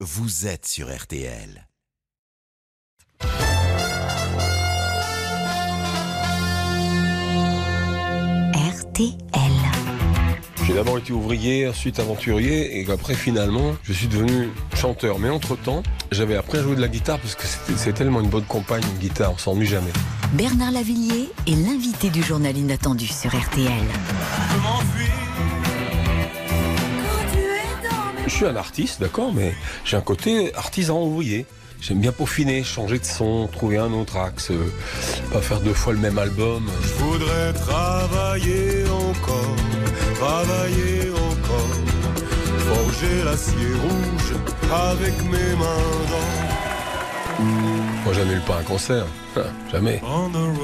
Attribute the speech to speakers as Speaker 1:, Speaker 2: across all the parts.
Speaker 1: vous êtes sur RTL.
Speaker 2: RTL.
Speaker 3: J'ai d'abord été ouvrier, ensuite aventurier, et après finalement, je suis devenu chanteur. Mais entre-temps, j'avais appris à jouer de la guitare parce que c'était- c'est tellement une bonne compagne, une guitare, on s'ennuie jamais.
Speaker 2: Bernard Lavillier est l'invité du journal inattendu sur RTL.
Speaker 3: Je suis un artiste, d'accord, mais j'ai un côté artisan ouvrier. J'aime bien peaufiner, changer de son, trouver un autre axe, euh, pas faire deux fois le même album.
Speaker 4: Je voudrais travailler encore, travailler encore, forger l'acier rouge avec mes mains d'or.
Speaker 3: Moi, j'annule pas un concert, Hein, jamais.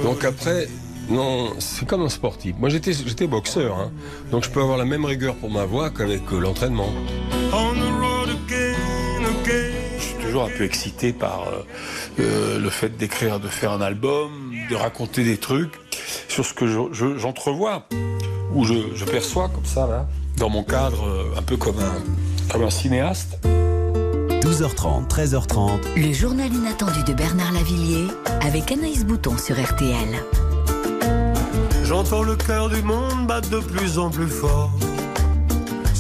Speaker 3: Donc après, non, c'est comme un sportif. Moi, j'étais, j'étais boxeur, hein. donc je peux avoir la même rigueur pour ma voix qu'avec euh, l'entraînement.
Speaker 4: on the road again, again.
Speaker 3: Je suis toujours un peu excité par euh, euh, le fait d'écrire, de faire un album, de raconter des trucs sur ce que je- je- j'entrevois ou je, je perçois comme ça là, dans mon cadre, euh, un peu comme un, comme un cinéaste.
Speaker 1: 12h30, 13h30,
Speaker 2: Le journal inattendu de Bernard Lavillier avec Anaïs Bouton sur RTL.
Speaker 4: J'entends le cœur du monde battre de plus en plus fort,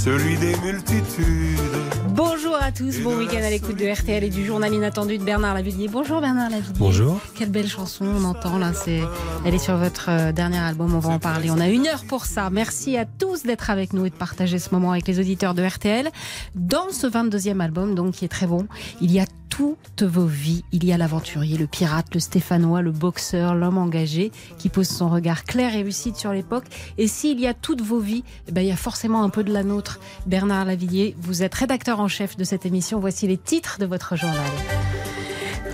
Speaker 4: celui des multitudes.
Speaker 5: Bonjour à tous, bon week-end à l'écoute de RTL et du journal inattendu de Bernard Lavillier. Bonjour Bernard Lavillier.
Speaker 3: Bonjour.
Speaker 5: Quelle belle chanson on entend là, c'est elle est sur votre euh, dernier album, on va en parler. On a une heure pour ça. Merci à tous d'être avec nous et de partager ce moment avec les auditeurs de RTL. Dans ce 22e album, donc qui est très bon, il y a toutes vos vies. Il y a l'aventurier, le pirate, le stéphanois, le boxeur, l'homme engagé qui pose son regard clair et lucide sur l'époque. Et s'il y a toutes vos vies, eh ben, il y a forcément un peu de la nôtre. Bernard Lavillier, vous êtes rédacteur en chef de cette émission. Voici les titres de votre journal.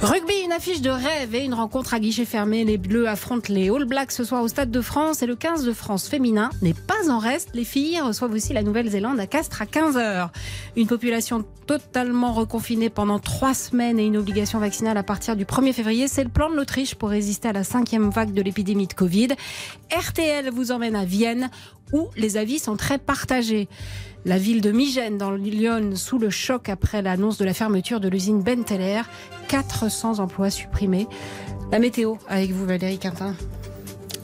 Speaker 5: Rugby, une affiche de rêve et une rencontre à guichet fermé. Les Bleus affrontent les All Blacks ce soir au Stade de France et le 15 de France féminin n'est pas en reste. Les filles reçoivent aussi la Nouvelle-Zélande à Castres à 15h. Une population totalement reconfinée pendant trois semaines et une obligation vaccinale à partir du 1er février. C'est le plan de l'Autriche pour résister à la cinquième vague de l'épidémie de Covid. RTL vous emmène à Vienne où les avis sont très partagés. La ville de Migène, dans le Lyon, sous le choc après l'annonce de la fermeture de l'usine Benteler. 400 emplois supprimés. La météo, avec vous, Valérie Quintin.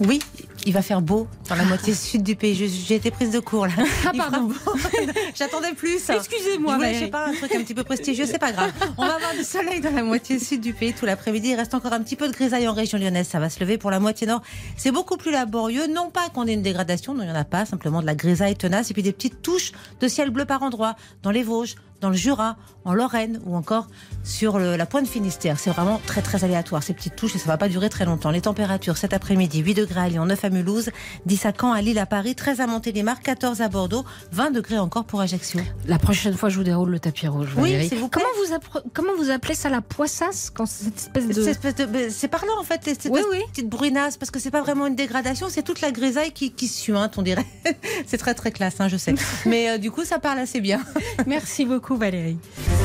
Speaker 6: Oui, il va faire beau dans la moitié sud du pays. J'ai été prise de cours là.
Speaker 5: Ah,
Speaker 6: Il
Speaker 5: pardon.
Speaker 6: J'attendais plus.
Speaker 5: Excusez-moi,
Speaker 6: Je sais pas, un truc un petit peu prestigieux, c'est pas grave. On va avoir du soleil dans la moitié sud du pays tout l'après-midi. Il reste encore un petit peu de grisaille en région lyonnaise. Ça va se lever pour la moitié nord. C'est beaucoup plus laborieux. Non pas qu'on ait une dégradation, non, il n'y en a pas. Simplement de la grisaille tenace et puis des petites touches de ciel bleu par endroits. Dans les Vosges, dans le Jura, en Lorraine ou encore sur le- la pointe Finistère. C'est vraiment très très aléatoire ces petites touches et ça va pas durer très longtemps. Les températures cet après-midi 8 degrés à Lyon, 9 à Mulhouse, 10 à Caen, à Lille, à Paris, 13 à Montélimar, 14 à Bordeaux, 20 degrés encore pour Ajaccio.
Speaker 5: La prochaine fois, je vous déroule le tapis rouge.
Speaker 6: Oui,
Speaker 5: Valérie.
Speaker 6: vous plaît.
Speaker 5: Comment vous, comment vous appelez ça la poissasse quand cette espèce de.
Speaker 6: De- ben, C'est parlant en fait, cette
Speaker 5: Oui, oui.
Speaker 6: petite brunasse, parce que c'est pas vraiment une dégradation, c'est toute la grisaille qui, qui suinte, on dirait. c'est très très classe, hein, je sais. Mais euh, du coup, ça parle assez bien.
Speaker 5: Merci beaucoup, Valérie.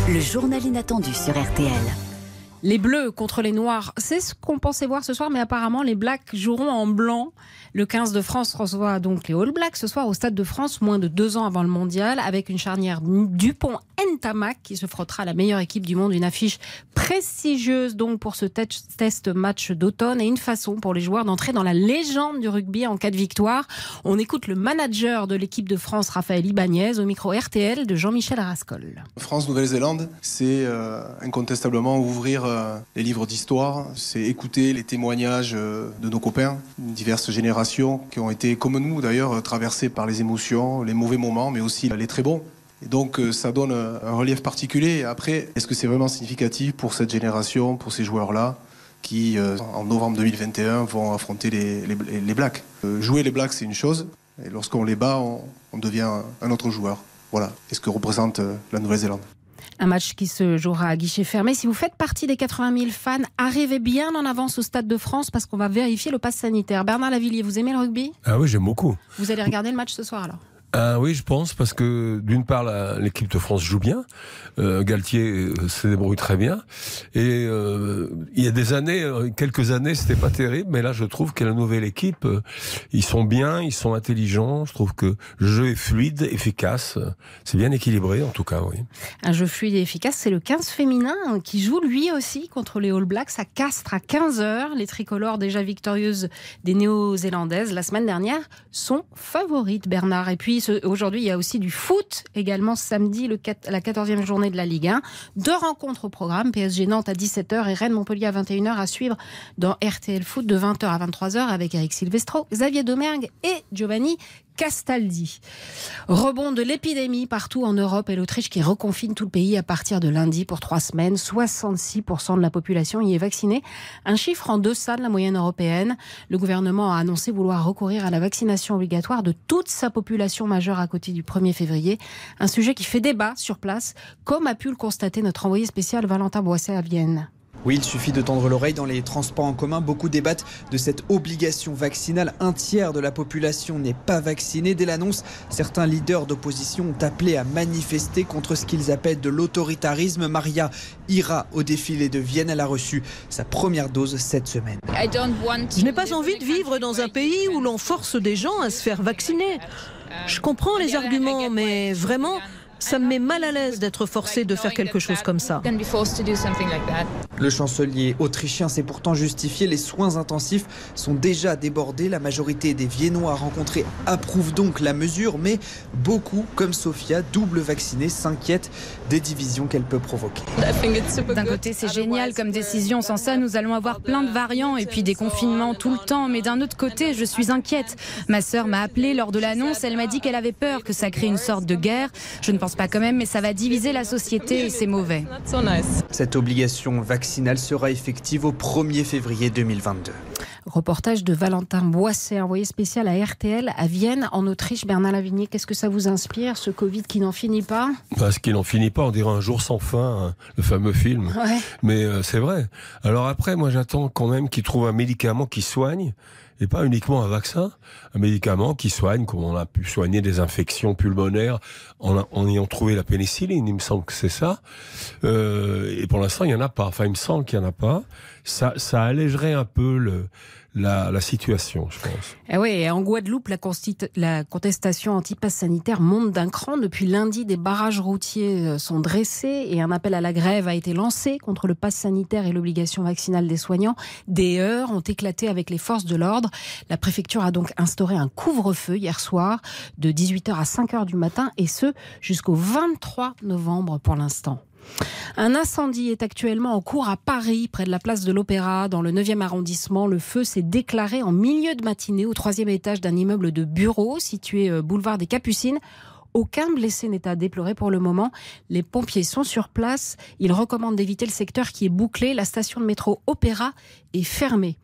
Speaker 2: Le journal inattendu sur RTL.
Speaker 5: Les bleus contre les noirs, c'est ce qu'on pensait voir ce soir, mais apparemment les blacks joueront en blanc. Le 15 de France reçoit donc les All Blacks ce soir au Stade de France, moins de deux ans avant le mondial, avec une charnière Dupont-Ntamak qui se frottera la meilleure équipe du monde. Une affiche prestigieuse donc pour ce te- test match d'automne et une façon pour les joueurs d'entrer dans la légende du rugby en cas de victoire. On écoute le manager de l'équipe de France, Raphaël Ibanez, au micro RTL de Jean-Michel Rascol.
Speaker 7: France-Nouvelle-Zélande, c'est euh, incontestablement ouvrir euh, les livres d'histoire, c'est écouter les témoignages euh, de nos copains, diverses générations qui ont été, comme nous d'ailleurs, traversées par les émotions, les mauvais moments, mais aussi les très bons. Et donc euh, ça donne un relief particulier. Après, est-ce que c'est vraiment significatif pour cette génération, pour ces joueurs-là qui, euh, en novembre 2021, vont affronter les, Blacks? Euh, Jouer les Blacks, c'est une chose, et lorsqu'on les bat, on, on devient un- autre joueur. Voilà, et ce que représente la Nouvelle-Zélande.
Speaker 5: Un match qui se jouera à guichet fermé. Si vous faites partie des 80 000 fans, arrivez bien en avance au Stade de France parce qu'on va vérifier le pass sanitaire. Bernard Lavillier, vous aimez le rugby?
Speaker 3: Ah oui, j'aime beaucoup.
Speaker 5: Vous allez regarder le match ce soir alors?
Speaker 8: Ah oui, je pense, parce que d'une part, l'équipe de France joue bien, euh, Galtier euh, se débrouille très bien, et euh, il y a des années, euh, quelques années, c'était pas terrible, mais là, je trouve que la nouvelle équipe, ils sont bien, ils sont intelligents, je trouve que le jeu est fluide, efficace, c'est bien équilibré, en tout cas, oui.
Speaker 5: Un jeu fluide et efficace, c'est le 15 féminin qui joue lui aussi contre les All Blacks à Castres à 15h. Les tricolores déjà victorieuses des néo-zélandaises la semaine dernière sont favorites, Bernard. Et puis, aujourd'hui, il y a aussi du foot également samedi, la 14e journée de la Ligue 1. Deux rencontres au programme, PSG Nantes à 17h et Rennes Montpellier à 21h à suivre dans RTL Foot de 20h à 23h avec Eric Silvestro, Xavier Domergue et Giovanni Castaldi. Rebond de l'épidémie partout en Europe et l'Autriche qui reconfine tout le pays à partir de lundi pour trois semaines. 66% de la population y est vaccinée, un chiffre en deçà de la moyenne européenne. Le gouvernement a annoncé vouloir recourir à la vaccination obligatoire de toute sa population majeure à côté du 1er février. Un sujet qui fait débat sur place, comme a pu le constater notre envoyé spécial Valentin Boisset à Vienne.
Speaker 9: Oui, il suffit de tendre l'oreille dans les transports en commun. Beaucoup débattent de cette obligation vaccinale. Un tiers de la population n'est pas vaccinée. Dès l'annonce, certains leaders d'opposition ont appelé à manifester contre ce qu'ils appellent de l'autoritarisme. Maria ira au défilé de Vienne. Elle a reçu sa première dose cette semaine.
Speaker 10: Je n'ai pas envie de vivre dans un pays où l'on force des gens à se faire vacciner. Je comprends les arguments, mais vraiment, ça me met mal à l'aise d'être forcé de faire quelque chose comme ça.
Speaker 9: Le chancelier autrichien s'est pourtant justifié. Les soins intensifs sont déjà débordés. La majorité des Viennois rencontrés approuvent donc la mesure, mais beaucoup, comme Sofia, double vaccinée, s'inquiètent des divisions qu'elle peut provoquer.
Speaker 11: D'un côté, c'est génial comme décision. Sans ça, nous allons avoir plein de variants et puis des confinements tout le temps. Mais d'un autre côté, je suis inquiète. Ma sœur m'a appelé lors de l'annonce. Elle m'a dit qu'elle avait peur que ça crée une sorte de guerre. Je ne pense pas quand même, mais ça va diviser la société et c'est mauvais.
Speaker 9: Cette obligation vaccinale sera effective au 1er février 2022.
Speaker 5: Reportage de Valentin Boisset, envoyé spécial à RTL à Vienne, en Autriche. Bernard Lavigny, qu'est-ce que ça vous inspire, ce Covid qui n'en finit pas?
Speaker 8: Parce qu'il n'en finit pas, on dirait un jour sans fin, hein, le fameux film. Mais euh, c'est vrai. Alors après, moi j'attends quand même qu'il trouve un médicament qui soigne et pas uniquement un vaccin, un médicament qui soigne, comme on a pu soigner des infections pulmonaires en, en ayant trouvé la pénicilline, il me semble que c'est ça. Euh, et pour l'instant, il n'y en a pas. Enfin, il me semble qu'il n'y en a pas. Ça, ça allégerait un peu le, la, situation, je pense.
Speaker 5: Eh oui, en Guadeloupe, la, la contestation anti-pass sanitaire monte d'un cran. Depuis lundi, des barrages routiers euh, sont dressés et un appel à la grève a été lancé contre le pass sanitaire et l'obligation vaccinale des soignants. Des heures ont éclaté avec les forces de l'ordre. La préfecture a donc instauré un couvre-feu hier soir de 18h à 5h du matin et ce jusqu'au 23 novembre pour l'instant. Un incendie est actuellement en cours à Paris, près de la place de l'Opéra, dans le 9e arrondissement. Le feu s'est déclaré en milieu de matinée au troisième étage d'un immeuble de bureaux situé euh, boulevard des Capucines. Aucun blessé n'est à déplorer pour le moment. Les pompiers sont sur place. Ils recommandent d'éviter le secteur qui est bouclé. La station de métro Opéra est fermée.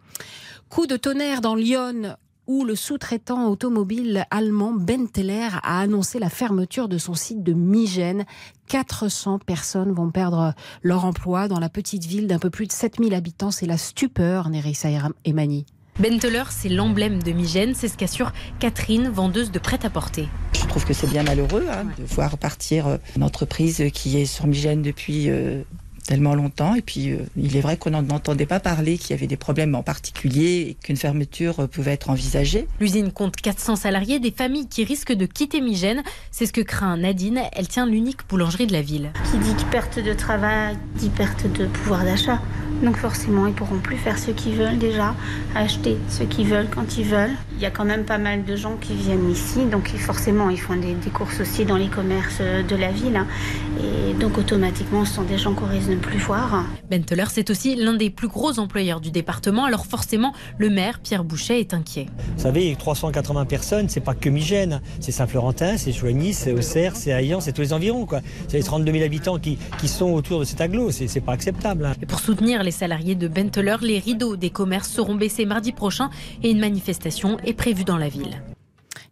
Speaker 5: Coup de tonnerre dans Lyon où le sous-traitant automobile allemand Benteler a annoncé la fermeture de son site de Migène. 400 personnes vont perdre leur emploi dans la petite ville d'un peu plus de 7000 habitants. C'est la stupeur, Nerissa Emani.
Speaker 12: Benteler, c'est l'emblème de Migène, c'est ce qu'assure Catherine, vendeuse de prêt-à-porter.
Speaker 13: Je trouve que c'est bien malheureux hein, de voir partir euh, une entreprise qui est sur Migène depuis euh, tellement longtemps. Et puis, euh, il est vrai qu'on n'en entendait pas parler, qu'il y avait des problèmes en particulier et qu'une fermeture euh, pouvait être envisagée.
Speaker 12: L'usine compte 400 salariés, des familles qui risquent de quitter Migène. C'est ce que craint Nadine. Elle tient l'unique boulangerie de la ville.
Speaker 14: Qui dit perte de travail, dit perte de pouvoir d'achat. Donc forcément, ils pourront plus faire ce qu'ils veulent déjà, acheter ce qu'ils veulent quand ils veulent. Il y a quand même pas mal de gens qui viennent ici, donc forcément, ils font des, courses aussi dans les commerces de la ville. Hein. Et donc automatiquement, ce sont des gens qu'on risque de ne plus voir.
Speaker 12: Benteler, c'est aussi l'un des plus gros employeurs du département, alors forcément, le maire, Pierre Boucher, est inquiet.
Speaker 15: Vous savez, 380 personnes, c'est pas que Migène, c'est Saint-Florentin, c'est Joigny, c'est Auxerre, c'est Ayan, c'est tous les environs. C'est les 32 000 habitants qui, qui sont autour de cet aglo, c'est pas acceptable. Hein.
Speaker 12: Et pour soutenir les salariés de Benteler, les rideaux des commerces seront baissés mardi prochain et une manifestation est prévue dans la ville.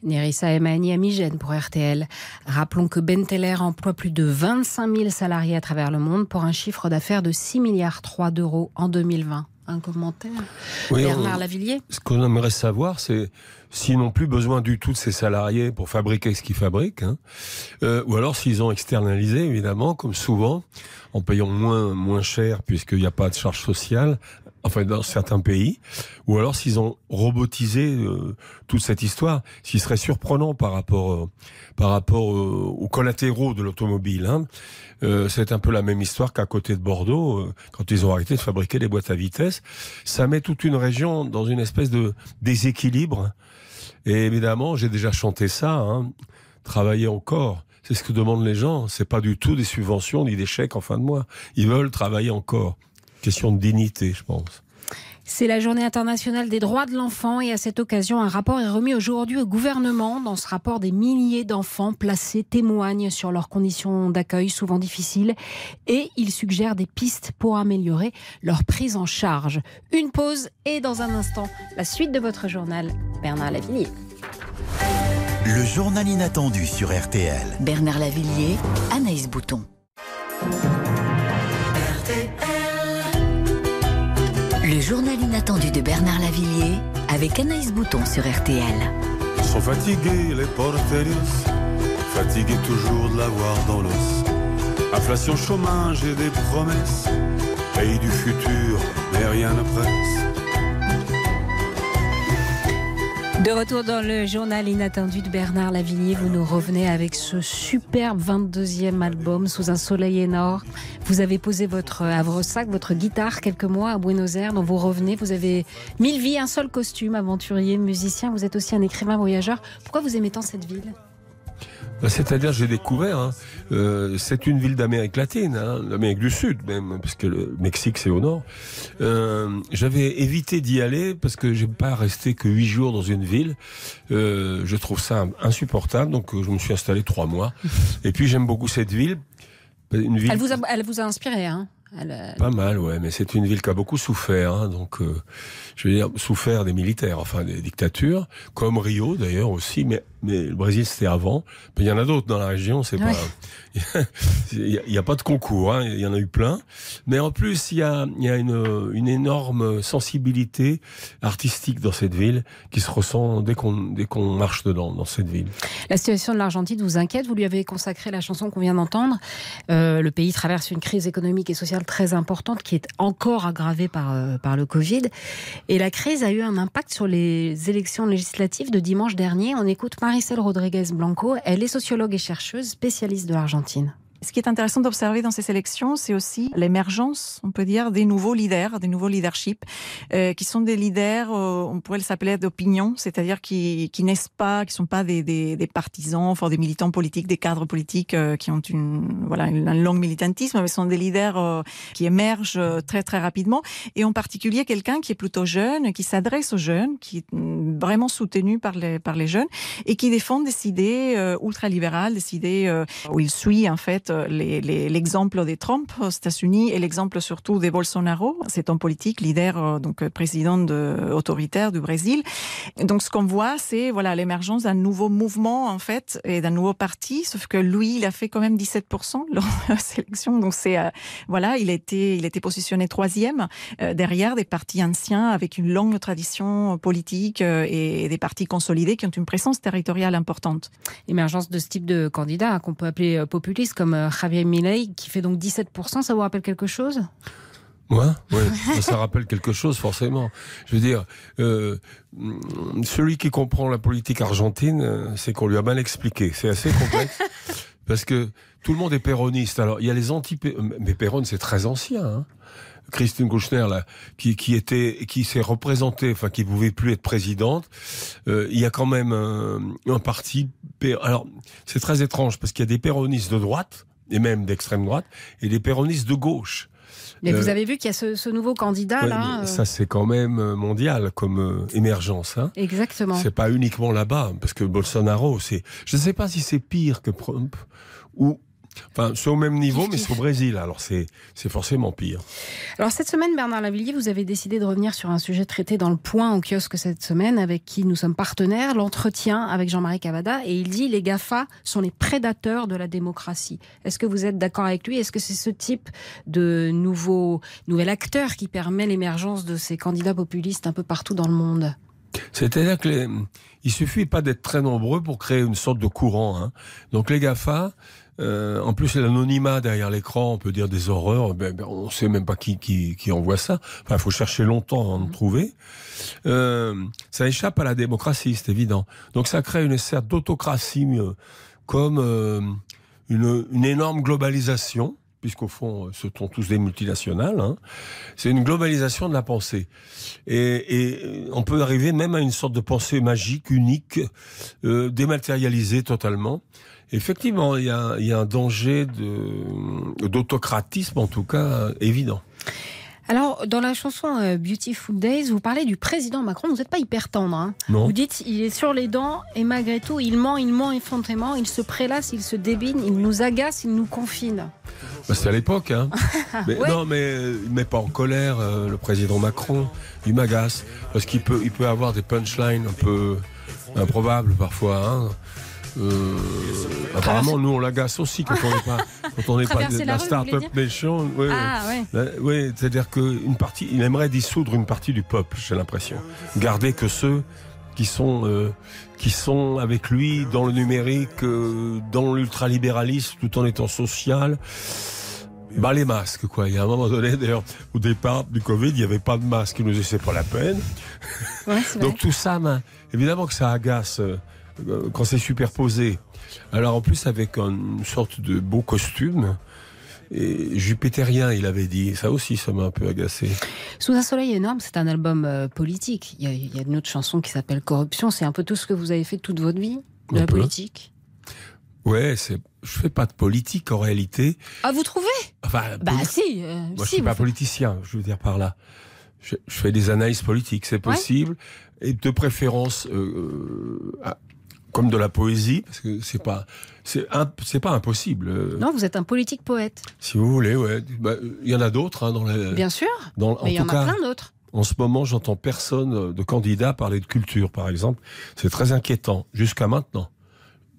Speaker 5: Nerissa Emani Amigène pour RTL. Rappelons que Benteler emploie plus de 25 000 salariés à travers le monde pour un chiffre d'affaires de 6 milliards 3 d'euros en 2020. un commentaire. Bernard Lavillier?
Speaker 8: Ce qu'on aimerait savoir, c'est s'ils n'ont plus besoin du tout de ces salariés pour fabriquer ce qu'ils fabriquent, hein, euh, ou alors s'ils ont externalisé, évidemment, comme souvent, en payant moins, moins cher puisqu'il n'y a pas de charge sociale, enfin dans certains pays, ou alors s'ils ont robotisé euh, toute cette histoire, ce qui serait surprenant par rapport, euh, par rapport aux collatéraux de l'automobile. Hein. c'est un peu la même histoire qu'à côté de Bordeaux, quand ils ont arrêté de fabriquer les boîtes à vitesse. Ça met toute une région dans une espèce de déséquilibre et évidemment, j'ai déjà chanté ça, hein, travailler encore. C'est ce que demandent les gens. C'est pas du tout des subventions ni des chèques en fin de mois. Ils veulent travailler encore. Question de dignité, je pense.
Speaker 5: C'est la journée internationale des droits de l'enfant et à cette occasion, un rapport est remis aujourd'hui au gouvernement. Dans ce rapport, des milliers d'enfants placés témoignent sur leurs conditions d'accueil souvent difficiles et ils suggèrent des pistes pour améliorer leur prise en charge. Une pause et dans un instant, la suite de votre journal, Bernard Lavillier.
Speaker 1: Le journal inattendu sur RTL.
Speaker 2: Bernard Lavillier, Anaïs Bouton. Le journal inattendu de Bernard Lavillier avec Anaïs Bouton sur RTL.
Speaker 4: Ils sont fatigués, les porteries, fatigués toujours de l'avoir dans l'os. Inflation, chômage et des promesses, pays du futur, mais rien ne presse.
Speaker 5: De retour dans le journal inattendu de Bernard Lavillier, vous nous revenez avec ce superbe 22e album sous un soleil énorme. Vous avez posé votre havre-sac, votre guitare quelques mois à Buenos Aires, dont vous revenez. Vous avez mille vies, un seul costume, aventurier, musicien. Vous êtes aussi un écrivain voyageur. Pourquoi vous aimez tant cette ville?
Speaker 8: C'est-à-dire, j'ai découvert, hein, euh, c'est une ville d'Amérique latine, hein, d'Amérique du Sud même, parce que le Mexique c'est au nord. Euh, J'avais évité d'y aller parce que j'aime pas rester que huit jours dans une ville. Euh, je trouve ça insupportable, donc euh, je me suis installé trois mois. Et puis j'aime beaucoup cette ville.
Speaker 5: Une ville... Elle vous a, elle vous a inspiré, hein
Speaker 8: Pas mal, ouais, mais c'est une ville qui a beaucoup souffert, hein, donc euh, je veux dire souffert des militaires, enfin des dictatures, comme Rio d'ailleurs aussi, mais mais le Brésil c'était avant. il y en a d'autres dans la région, c'est pas. il n'y a, pas de concours, hein, il y en a eu plein. Mais en plus, il y a, il y a une, une énorme sensibilité artistique dans cette ville qui se ressent dès qu'on dès qu'on marche dedans dans cette ville.
Speaker 5: La situation de l'Argentine vous inquiète? Vous lui avez consacré la chanson qu'on vient d'entendre. Euh, le pays traverse une crise économique et sociale très importante qui est encore aggravée par euh, par le Covid. Et la crise a eu un impact sur les élections législatives de dimanche dernier. On écoute Maricel Rodriguez Blanco. Elle est sociologue et chercheuse spécialiste de l'Argentine.
Speaker 16: Ce qui est intéressant d'observer dans ces élections, c'est aussi l'émergence, on peut dire, des nouveaux leaders, des nouveaux leaderships, euh, qui sont des leaders, euh, on pourrait s'appeler d'opinion, c'est-à-dire qui, qui naissent pas, qui sont pas des, des, des partisans, enfin des militants politiques, des cadres politiques euh, qui ont une voilà un long militantisme, mais sont des leaders euh, qui émergent euh, très très rapidement. Et en particulier quelqu'un qui est plutôt jeune, qui s'adresse aux jeunes, qui est mm, vraiment soutenu par les par les jeunes et qui défend des idées ultralibérales, des idées où il suit en fait l'exemple des Trump aux États-Unis et l'exemple surtout des Bolsonaro. C'est un politique, leader, euh, donc président de, autoritaire du Brésil. donc ce qu'on voit, c'est voilà l'émergence d'un nouveau mouvement en fait et d'un nouveau parti. Sauf que lui, il a fait quand même 17% lors de la sélection. Donc c'est euh, voilà, il été il été positionné troisième euh, derrière des partis anciens avec une longue tradition politique et des partis consolidés qui ont une présence territoriale importante.
Speaker 5: Émergence de ce type de candidat qu'on peut appeler populiste comme euh, Javier Milei, qui fait donc 17%, ça vous rappelle quelque chose?
Speaker 8: Ouais, ouais. ça rappelle quelque chose forcément. Je veux dire, euh, celui qui comprend la politique argentine, euh, c'est qu'on lui a mal expliqué. C'est assez complexe parce que tout le monde est péroniste. Alors il y a les anti, mais Péron c'est très ancien. Hein. Christine Kouchner, là, qui, qui était, qui s'est représentée, enfin, qui pouvait plus être présidente. Euh, il y a quand même un, un parti. Alors, c'est très étrange parce qu'il y a des péronistes de droite et même d'extrême droite et des péronistes de gauche.
Speaker 5: Mais vous euh, avez vu qu'il y a ce, ce nouveau candidat là.
Speaker 8: Euh. Ça c'est quand même mondial comme émergence. Hein.
Speaker 5: Exactement.
Speaker 8: C'est pas uniquement là-bas parce que Bolsonaro, c'est, je ne sais pas si c'est pire que Trump ou Enfin, c'est au même niveau, mais c'est au Brésil. Alors, c'est forcément pire.
Speaker 5: Alors, cette semaine, Bernard Lavillier, vous avez décidé de revenir sur un sujet traité dans le point au kiosque cette semaine, avec qui nous sommes partenaires, l'entretien avec Jean-Marie Cavada. Et il dit les GAFA sont les prédateurs de la démocratie. Est-ce que vous êtes d'accord avec lui? Est-ce que c'est ce type de nouveau, nouvel acteur qui permet l'émergence de ces candidats populistes un peu partout dans le monde?
Speaker 8: C'est-à-dire que il suffit pas d'être très nombreux pour créer une sorte de courant. Hein. Donc les Gafa, euh, en plus l'anonymat derrière l'écran, on peut dire des horreurs. Ben, ben, on sait même pas qui, qui, qui envoie ça. Enfin, il faut chercher longtemps avant de trouver. Euh, ça échappe à la démocratie, c'est évident. Donc ça crée une sorte d'autocratie, comme euh, une, une énorme globalisation puisqu'au fond, ce sont tous des multinationales. Hein. C'est une globalisation de la pensée. Et, on peut arriver même à une sorte de pensée magique, unique, dématérialisée totalement. Effectivement, il y a, y a un danger d'autocratisme, en tout cas, évident.
Speaker 5: Alors, dans la chanson euh, Beautiful Days, vous parlez du président Macron. Vous n'êtes pas hyper tendre. Hein
Speaker 8: non.
Speaker 5: Vous dites, il est sur les dents et malgré tout, il ment, il ment effrontément, il se prélasse, il se débine, il nous agace, il nous confine.
Speaker 8: Bah, c'est à l'époque, hein. mais, Non, mais il met pas en colère euh, le président Macron. Il m'agace parce qu'il peut, il peut avoir des punchlines un peu improbables parfois. Hein. Euh, apparemment, nous, on l'agace aussi quand on n'est pas, quand on n'est pas de la, start-up nation. Oui,
Speaker 5: ah,
Speaker 8: c'est-à-dire qu'une partie, il aimerait dissoudre une partie du peuple, j'ai l'impression. Garder que ceux qui sont, euh, qui sont avec lui dans le numérique, euh, dans l'ultralibéralisme, tout en étant social. Bah les masques quoi. Il y a un moment donné d'ailleurs au départ du Covid, il n'y avait pas de masque. Ils nous disaient c'est pas la peine. Donc tout ça, évidemment que ça agace euh, quand c'est superposé. Alors en plus avec une sorte de beau costume. Et jupitérien, il avait dit. Ça aussi, ça m'a un peu agacé.
Speaker 5: Sous un soleil énorme, c'est un album euh, politique. Il y, a, une autre chanson qui s'appelle Corruption. C'est un peu tout ce que vous avez fait toute votre vie, de la politique?
Speaker 8: Ouais, c'est. Je fais pas de politique en réalité.
Speaker 5: Ah, vous trouvez?
Speaker 8: Enfin,
Speaker 5: bah si.
Speaker 8: Euh, Moi, je suis pas politicien. Je veux dire par là. Je, fais des analyses politiques, c'est possible, et de préférence euh, comme de la poésie, parce que c'est pas, c'est c'est pas impossible.
Speaker 5: Non, vous êtes un politique poète.
Speaker 8: Si vous voulez, ouais. Bah, il y en a d'autres hein, dans les.
Speaker 5: Bien sûr.
Speaker 8: Dans,
Speaker 5: mais il y en a plein d'autres.
Speaker 8: En ce moment, j'entends personne de candidat parler de culture, par exemple. C'est très inquiétant jusqu'à maintenant.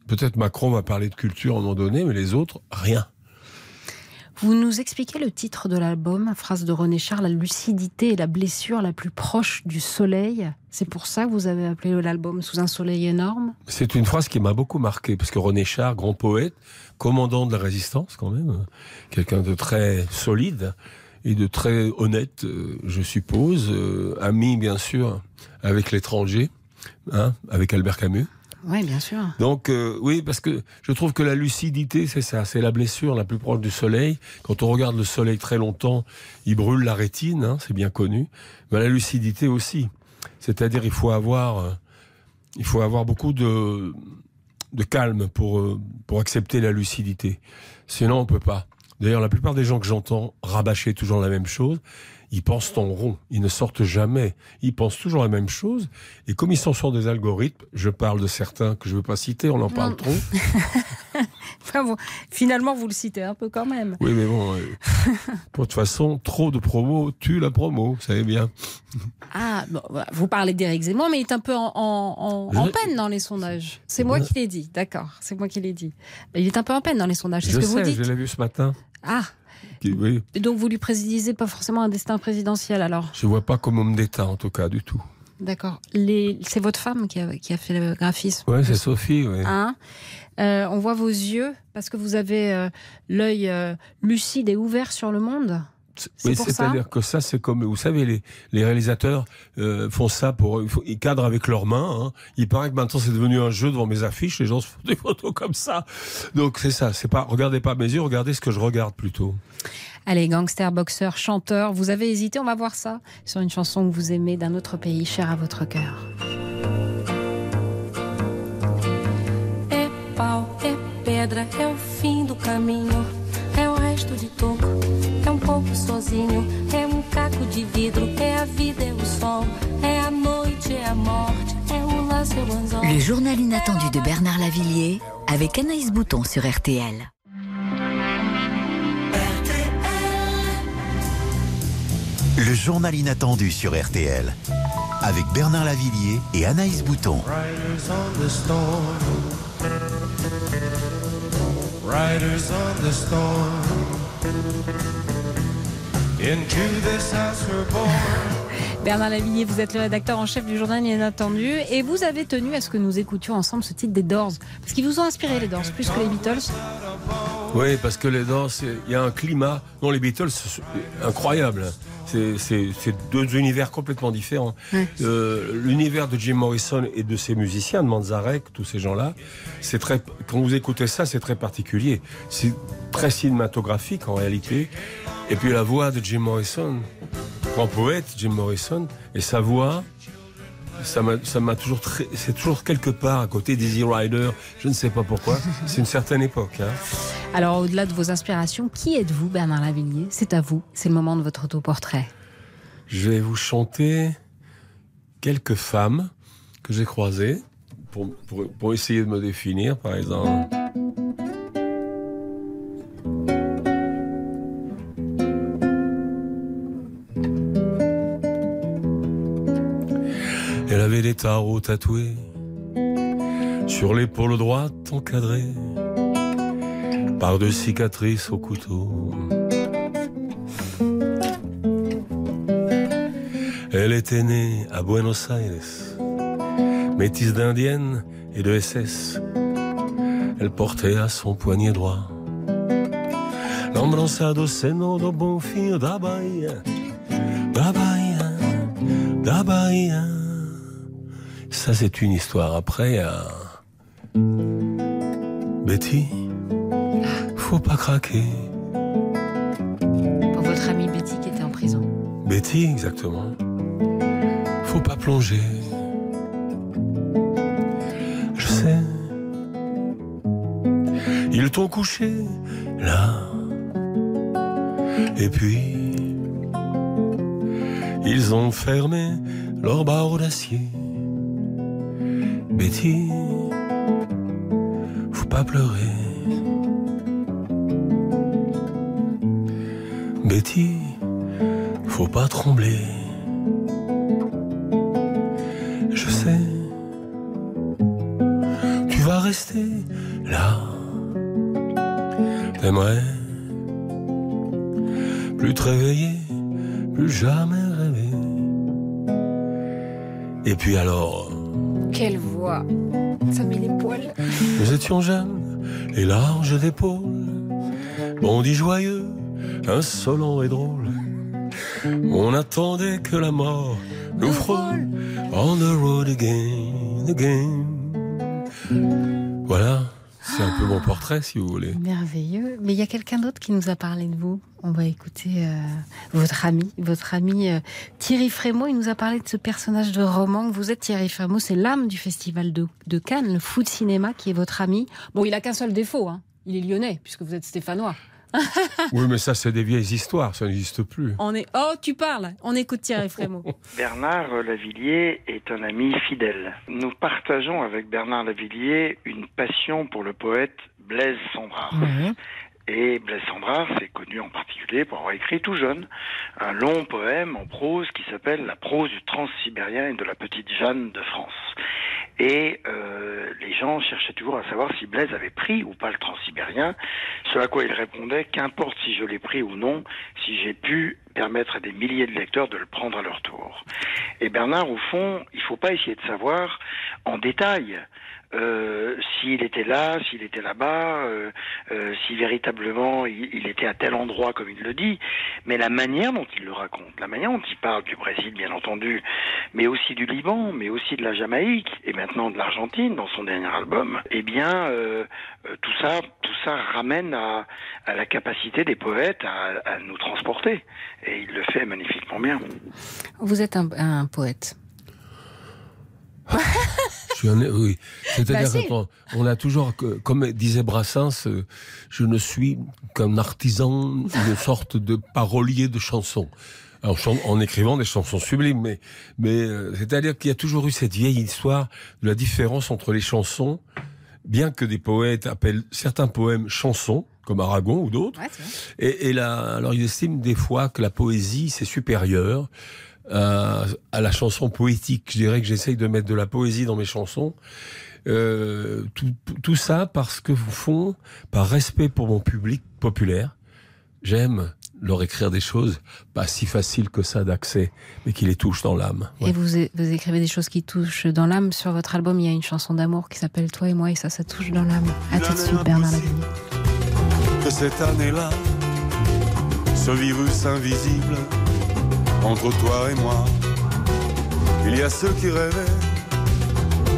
Speaker 8: Peut-être Macron va parler de culture à un moment donné, mais les autres, rien.
Speaker 5: Vous nous expliquez le titre de l'album, phrase de René Char, la lucidité et la blessure la plus proche du soleil. C'est pour ça que vous avez appelé l'album Sous un soleil énorme?
Speaker 8: C'est une phrase qui m'a beaucoup marqué, parce que René Char, grand poète, commandant de la résistance quand même, quelqu'un de très solide et de très honnête, euh, je suppose, euh, ami bien sûr avec l'étranger, hein, avec Albert Camus.
Speaker 5: Oui, bien sûr.
Speaker 8: Donc euh, oui, parce que je trouve que la lucidité, c'est ça, c'est la blessure la plus proche du soleil. Quand on regarde le soleil très longtemps, il brûle la rétine, hein, c'est bien connu. Mais la lucidité aussi. C'est-à-dire, il faut avoir, euh, il faut avoir beaucoup de, calme pour, euh, pour accepter la lucidité. Sinon, on peut pas. D'ailleurs, la plupart des gens que j'entends rabâcher toujours la même chose, ils pensent en rond, ils ne sortent jamais, ils pensent toujours la même chose. Et comme ils sont sur des algorithmes, je parle de certains que je ne veux pas citer, on en parle trop.
Speaker 5: finalement, vous le citez un peu quand même.
Speaker 8: Oui, mais bon, euh, de toute façon, trop de promo tue la promo, vous savez bien.
Speaker 5: ah, vous parlez d'Éric Zemmour, mais il est un peu en, peine dans les sondages. C'est moi qui l'ai dit, d'accord, c'est moi qui l'ai dit. Il est un peu en peine dans les sondages, c'est ce que vous dites.
Speaker 8: Je l'ai vu ce matin.
Speaker 5: Ah, et donc vous lui présidisez pas forcément un destin présidentiel alors?
Speaker 8: Je vois pas comme homme d'État en tout cas du tout.
Speaker 5: D'accord. C'est votre femme qui a, qui a, fait le graphisme?
Speaker 8: Oui, c'est Sophie. Oui.
Speaker 5: Hein? Euh, on voit vos yeux parce que vous avez euh, l'œil euh, lucide et ouvert sur le monde.
Speaker 8: Oui, c'est-à-dire que ça, c'est comme, vous savez, les, les réalisateurs euh, font ça pour, ils cadrent avec leurs mains. Hein. Il paraît que maintenant c'est devenu un jeu devant mes affiches, les gens se font des photos comme ça. Donc c'est ça, c'est pas, regardez pas mes yeux, regardez ce que je regarde plutôt.
Speaker 5: Allez, gangster, boxeur, chanteur, vous avez hésité, on va voir ça sur une chanson que vous aimez d'un autre pays cher à votre cœur. É pau, é pedra, é o fim do caminho, é o resto de toco. pouco sozinho. É um caco de vidro, é a vida, é o sol, é a noite, é a morte, é o laço, é o anzol. Le journal inattendu de Bernard Lavillier avec Anaïs Bouton sur RTL.
Speaker 1: Le journal inattendu sur RTL. Avec Bernard Lavillier et Anaïs Bouton.
Speaker 17: Riders on the storm. Riders on the storm. Into this house we're born.
Speaker 5: Bernard Lavillier, vous êtes le rédacteur en chef du journal Inattendu et vous avez tenu à ce que nous écoutions ensemble ce titre des Doors. Parce qu'ils vous ont inspiré les Doors plus que les Beatles.
Speaker 8: Oui, parce que les Doors, il y a un climat. Non, les Beatles, c'est incroyable. C'est- deux univers complètement différents. Euh, L'univers de Jim Morrison et de ses musiciens, de Manzarek, tous ces gens-là, c'est très. Quand vous écoutez ça, c'est très particulier. C'est très cinématographique en réalité. Et puis la voix de Jim Morrison, grand poète Jim Morrison, et sa voix, ça m'a toujours très, c'est toujours quelque part à côté d'Easy Rider. Je ne sais pas pourquoi. C'est une certaine époque. Hein.
Speaker 5: Alors au-delà de vos inspirations, qui êtes-vous Bernard Lavillier? C'est à vous, c'est le moment de votre autoportrait.
Speaker 8: Je vais vous chanter quelques femmes que j'ai croisées pour, pour, pour essayer de me définir, par exemple. Des tarots tatoués sur l'épaule droite encadrée par deux cicatrices au couteau. Elle était née à Buenos Aires, métisse d'indienne et de SS. Elle portait à son poignet droit l'embranzado seno do da Bahia, da Bahia. Ça, c'est une histoire. Après, a Betty, faut pas craquer.
Speaker 5: Pour votre amie Betty qui était en prison.
Speaker 8: Betty, exactement. Faut pas plonger. Je sais. Ils t'ont couché là. Et puis, ils ont fermé leur barreau d'acier. Betty, faut pas pleurer. Betty, faut pas trembler. Je sais, tu vas rester là. T'aimerais plus te réveiller, plus jamais rêver. Et puis alors, étions jeunes et larges d'épaules, bondis joyeux, insolents et drôles. On attendait que la mort nous frôle. On the road again, again. Voilà, c'est un peu mon portrait si vous voulez.
Speaker 5: Merveilleux. Mais il y a quelqu'un d'autre qui nous a parlé de vous. On va écouter euh, votre ami, votre ami euh, Thierry Frémaux. Il nous a parlé de ce personnage de roman que vous êtes. Thierry Frémaux, c'est l'âme du festival de, de Cannes, le foot cinéma, qui est votre ami. Bon, il a qu'un seul défaut. Hein. Il est lyonnais, puisque vous êtes stéphanois.
Speaker 8: Oui, mais ça, c'est des vieilles histoires, ça n'existe plus.
Speaker 5: On est. Oh, tu parles. On écoute Thierry Frémaux.
Speaker 18: Bernard Lavillier est un ami fidèle. Nous partageons avec Bernard Lavillier une passion pour le poète Blaise Cendrars. Et Blaise Cendrars est connu en particulier pour avoir écrit tout jeune un long poème en prose qui s'appelle La prose du transsibérien et de la petite Jeanne de France. Et euh, les gens cherchaient toujours à savoir si Blaise avait pris ou pas le transsibérien, ce à quoi il répondait qu'importe si je l'ai pris ou non, si j'ai pu permettre à des milliers de lecteurs de le prendre à leur tour. Et Bernard, au fond, il faut pas essayer de savoir en détail euh, s'il était là, s'il était là-bas, euh, euh, si véritablement il, était à tel endroit comme il le dit, mais la manière dont il le raconte, la manière dont il parle du Brésil, bien entendu, mais aussi du Liban, mais aussi de la Jamaïque et maintenant de l'Argentine dans son dernier album, eh bien, euh, euh, tout ça, tout ça ramène à, à la capacité des poètes à, à nous transporter, et il le fait magnifiquement bien.
Speaker 5: Vous êtes un, un poète.
Speaker 8: Je suis un- oui. C'est-à-dire
Speaker 5: Bah, si.
Speaker 8: qu'on on a toujours, comme disait Brassens, euh, je ne suis qu'un artisan, une sorte de parolier de chansons. En, écrivant des chansons sublimes, mais, mais euh, c'est-à-dire qu'il y a toujours eu cette vieille histoire de la différence entre les chansons, bien que des poètes appellent certains poèmes chansons, comme Aragon ou d'autres. et, alors, ils estiment des fois que la poésie, c'est supérieur à, à la chanson poétique. Je dirais que j'essaye de mettre de la poésie dans mes chansons. Euh, tout, tout ça parce que vous font, par respect pour mon public populaire, j'aime leur écrire des choses pas si faciles que ça d'accès, mais qui les touchent dans l'âme.
Speaker 5: Et vous, vous écrivez des choses qui touchent dans l'âme. Sur votre album, il y a une chanson d'amour qui s'appelle Toi et moi, et ça, ça touche dans l'âme. À tout de suite, Bernard Lavigne.
Speaker 4: Que cette année-là, ce virus invisible entre toi et moi, il y a ceux qui rêvaient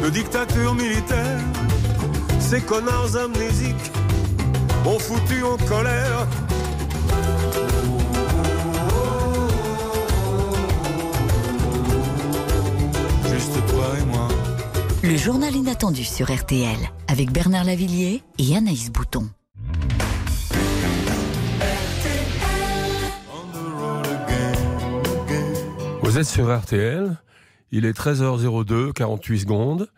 Speaker 4: de dictature militaire. Ces connards amnésiques ont foutu en colère Juste toi et moi.
Speaker 2: Le journal inattendu sur RTL avec Bernard Lavillier et Anaïs Bouton.
Speaker 8: Vous êtes sur RTL, il est 13h02, 48 secondes.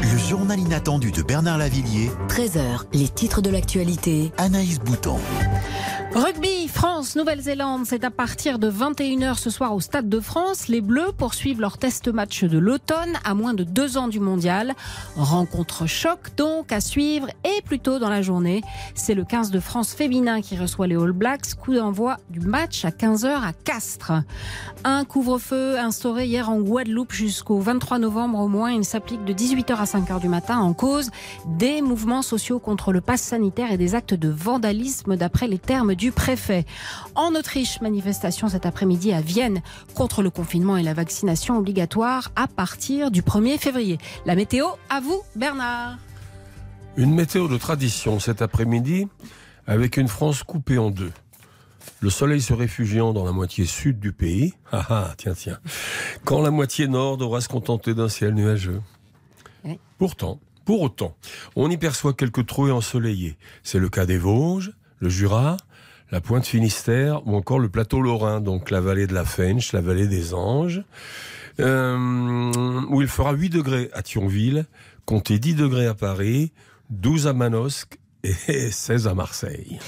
Speaker 1: Le journal inattendu de Bernard Lavillier.
Speaker 2: 13h, les titres de l'actualité.
Speaker 1: Anaïs Bouton.
Speaker 5: Rugby, France, Nouvelle-Zélande, c'est à partir de 21h ce soir au Stade de France. Les Bleus poursuivent leur test match de l'automne à moins de deux ans du mondial. Rencontre choc donc à suivre et plus tôt dans la journée. C'est le 15 de France féminin qui reçoit les All Blacks. Coup d'envoi du match à 15h à Castres. Un couvre-feu instauré hier en Guadeloupe jusqu'au 23 novembre au moins. Il s'applique de 18h à 5h du matin en cause des mouvements sociaux contre le pass sanitaire et des actes de vandalisme d'après les termes du préfet. En Autriche, manifestation cet après-midi à Vienne contre le confinement et la vaccination obligatoire à partir du 1er février. La météo, à vous, Bernard.
Speaker 8: Une météo de tradition cet après-midi avec une France coupée en deux. Le soleil se réfugiant dans la moitié sud du pays. Ah ah, tiens, tiens. Quand la moitié nord devra se contenter d'un ciel nuageux. Pourtant, pour autant, on y perçoit quelques trouées ensoleillées. C'est le cas des Vosges, le Jura, la Pointe Finistère ou encore le plateau lorrain, donc la vallée de la Fench, la vallée des Anges, euh, où il fera 8 degrés à Thionville, comptez 10 degrés à Paris, 12 à Manosque et 16 à Marseille.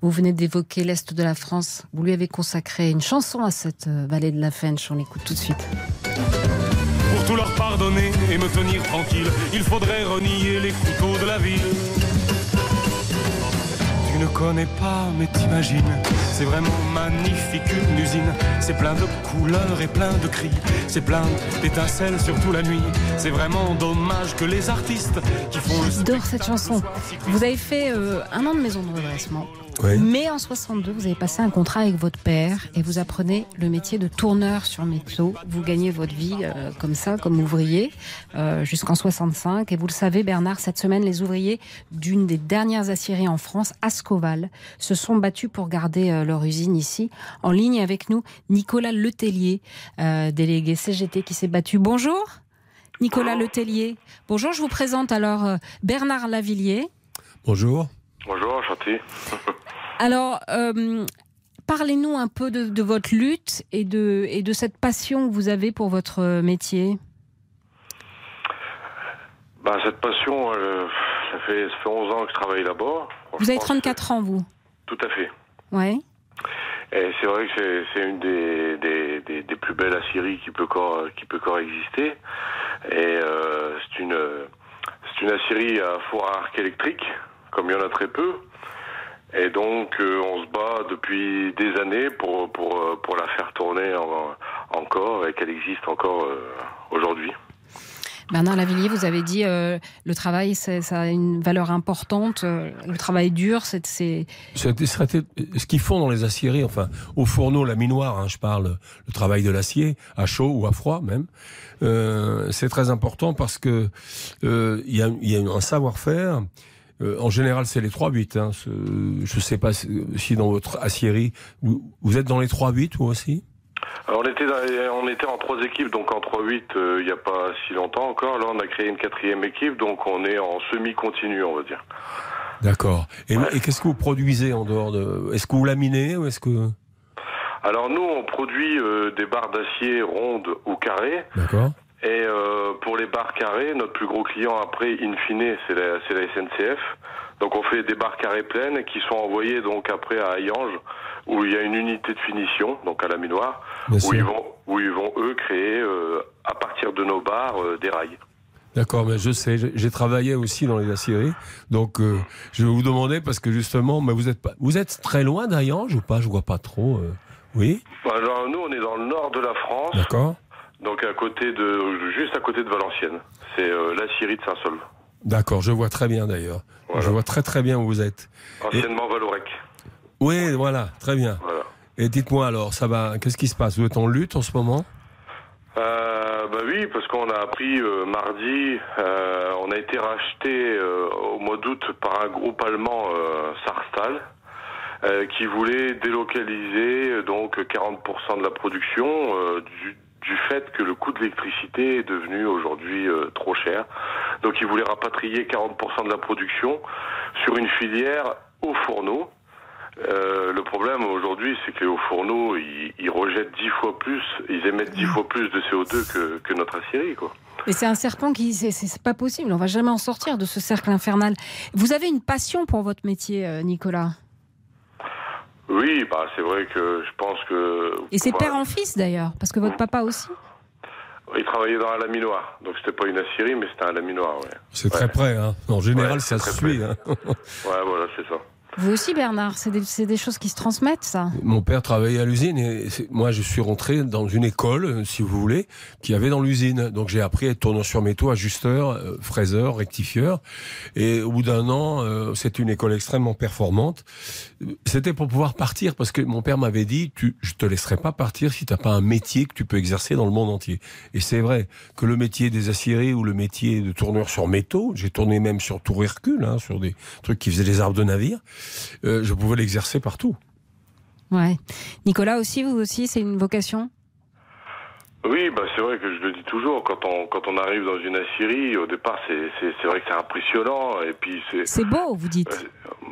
Speaker 5: Vous venez d'évoquer l'Est de la France. Vous lui avez consacré une chanson à cette euh, vallée de la Fench. On l'écoute tout de suite.
Speaker 17: Pour tout leur pardonner et me tenir tranquille, il faudrait renier les couteaux de la ville. Ne connais pas, mais t'imagines, c'est vraiment magnifique une usine. C'est plein de couleurs et plein de cris, c'est plein d'étincelles, surtout la nuit. C'est vraiment dommage que les artistes qui font le
Speaker 5: J'adore cette chanson. Vous avez fait euh, un an de maison de redressement.
Speaker 8: Oui.
Speaker 5: Mais en 62, vous avez passé un contrat avec votre père et vous apprenez le métier de tourneur sur métro. Vous gagnez votre vie euh, comme ça, comme ouvrier, euh, jusqu'en 65. Et vous le savez, Bernard, cette semaine, les ouvriers d'une des dernières aciéries en France, Se sont battus pour garder euh, leur usine ici. En ligne avec nous, Nicolas Letellier, euh, délégué CGT qui s'est battu. Bonjour. Nicolas Letellier. Bonjour, je vous présente alors euh, Bernard Lavillier.
Speaker 8: Bonjour.
Speaker 19: Bonjour, enchanté.
Speaker 5: Alors, euh, parlez-nous un peu de, de votre lutte et de, et de cette passion que vous avez pour votre métier.
Speaker 19: bah, cette passion, euh, ça, fait, ça fait 11 ans que je travaille là-bas.
Speaker 5: Vous avez 34 ans, vous
Speaker 19: Tout à fait.
Speaker 5: Ouais.
Speaker 19: Et c'est vrai que c'est- une des, des, des, des plus belles aciéries qui peut, cor- qui peut encore exister. Et euh, c'est une, c'est une aciérie à four à arc électrique, comme il y en a très peu. Et donc, euh, on se bat depuis des années pour, pour, pour la faire tourner en- encore et qu'elle existe encore euh, aujourd'hui.
Speaker 5: Bernard Lavillier, vous avez dit euh, le travail, ça a une valeur importante. euh, le travail dur, c'est.
Speaker 8: Ce qu'ils font dans les aciéries, enfin, au fourneau laminoir, hein, je parle, le travail de l'acier, à chaud ou à froid même, euh, c'est très important parce que euh, il y, y a un savoir-faire. Euh, en général, c'est les 3-8. Hein, ce- je ne sais pas si dans votre aciérie, vous, vous êtes dans les 3-8 vous aussi?
Speaker 19: Alors, on était, dans- on était en trois équipes, donc en 3-8 euh, il n'y a pas si longtemps encore. Là, on a créé une quatrième équipe, donc on est en semi-continu, on va dire.
Speaker 8: D'accord. Et, et qu'est-ce que vous produisez en dehors de... Est-ce que vous laminez ou est-ce que...
Speaker 19: Alors nous, on produit euh, des barres d'acier rondes ou carrées.
Speaker 8: D'accord.
Speaker 19: Et euh, pour les barres carrées, notre plus gros client après, in fine, c'est la, c'est la SNCF. Donc on fait des barres carrées pleines qui sont envoyées donc après à Hayange, où il y a une unité de finition, donc à la minoire, où ils vont, où ils vont eux créer euh, à partir de nos barres euh, des rails.
Speaker 8: D'accord, mais je sais, j'ai- travaillé aussi dans les aciéries, donc euh, je vais vous demander parce que justement, mais vous êtes pas, vous êtes très loin d'Ayange ou pas? Je vois pas trop. Oui,
Speaker 19: Alors nous, on est dans le nord de la France,
Speaker 8: d'accord,
Speaker 19: donc à côté de, juste à côté de Valenciennes. C'est euh, la Syrie de Saint-Saulve,
Speaker 8: d'accord. Je vois très bien d'ailleurs. Je vois très très bien où vous êtes.
Speaker 19: anciennement Valorec.
Speaker 8: Oui, voilà, très bien. Et dites-moi alors, ça va Qu'est-ce qui se passe? Vous êtes en lutte en ce moment?
Speaker 19: Euh, bah oui, parce qu'on a appris euh, mardi, euh, on a été racheté euh, au mois d'août par un groupe allemand, Sarstal, euh, qui voulait délocaliser euh, donc 40% de la production euh, du, du fait que le coût de l'électricité est devenu aujourd'hui euh, trop cher. Donc ils voulaient rapatrier 40% de la production sur une filière au fourneau. Euh, le problème aujourd'hui, c'est que les hauts fourneaux, ils, ils rejettent dix fois plus, ils émettent dix fois plus de CO2 que, que notre aciérie, quoi.
Speaker 5: Mais c'est un serpent qui. C'est c'est pas possible, on va jamais en sortir de ce cercle infernal. Vous avez une passion pour votre métier, euh, Nicolas?
Speaker 19: Oui, bah c'est vrai que je pense que.
Speaker 5: Et c'est
Speaker 19: bah,
Speaker 5: père en fils d'ailleurs, parce que votre papa aussi?
Speaker 19: Il travaillait dans un laminoir, donc c'était pas une aciérie, mais c'était un laminoir, ouais.
Speaker 8: C'est très près, hein. En général,
Speaker 19: Ouais,
Speaker 8: ça
Speaker 19: c'est
Speaker 8: se suit. hein.
Speaker 19: Ouais, voilà, c'est ça.
Speaker 5: Vous aussi, Bernard, c'est des, des choses qui se transmettent, ça.
Speaker 8: Mon père travaillait à l'usine et moi je suis rentré dans une école, euh, si vous voulez, qui avait dans l'usine. Donc j'ai appris à être tourneur sur métaux, ajusteur, euh, fraiseur, rectifieur. Et au bout d'un an, euh, c'est une école extrêmement performante. C'était pour pouvoir partir parce que mon père m'avait dit, tu, je te laisserai pas partir si t'as pas un métier que tu peux exercer dans le monde entier. Et c'est vrai que le métier des aciéries ou le métier de tourneur sur métaux, j'ai tourné même sur Tour Hercule, hein, sur des trucs qui faisaient des arbres de navire, euh, je pouvais l'exercer partout.
Speaker 5: Ouais. Nicolas aussi, vous aussi, c'est une vocation?
Speaker 19: Oui, bah c'est vrai que je le dis toujours, quand on quand on arrive dans une aciérie, au départ c'est c'est c'est vrai que c'est impressionnant et puis c'est
Speaker 5: C'est beau, vous dites.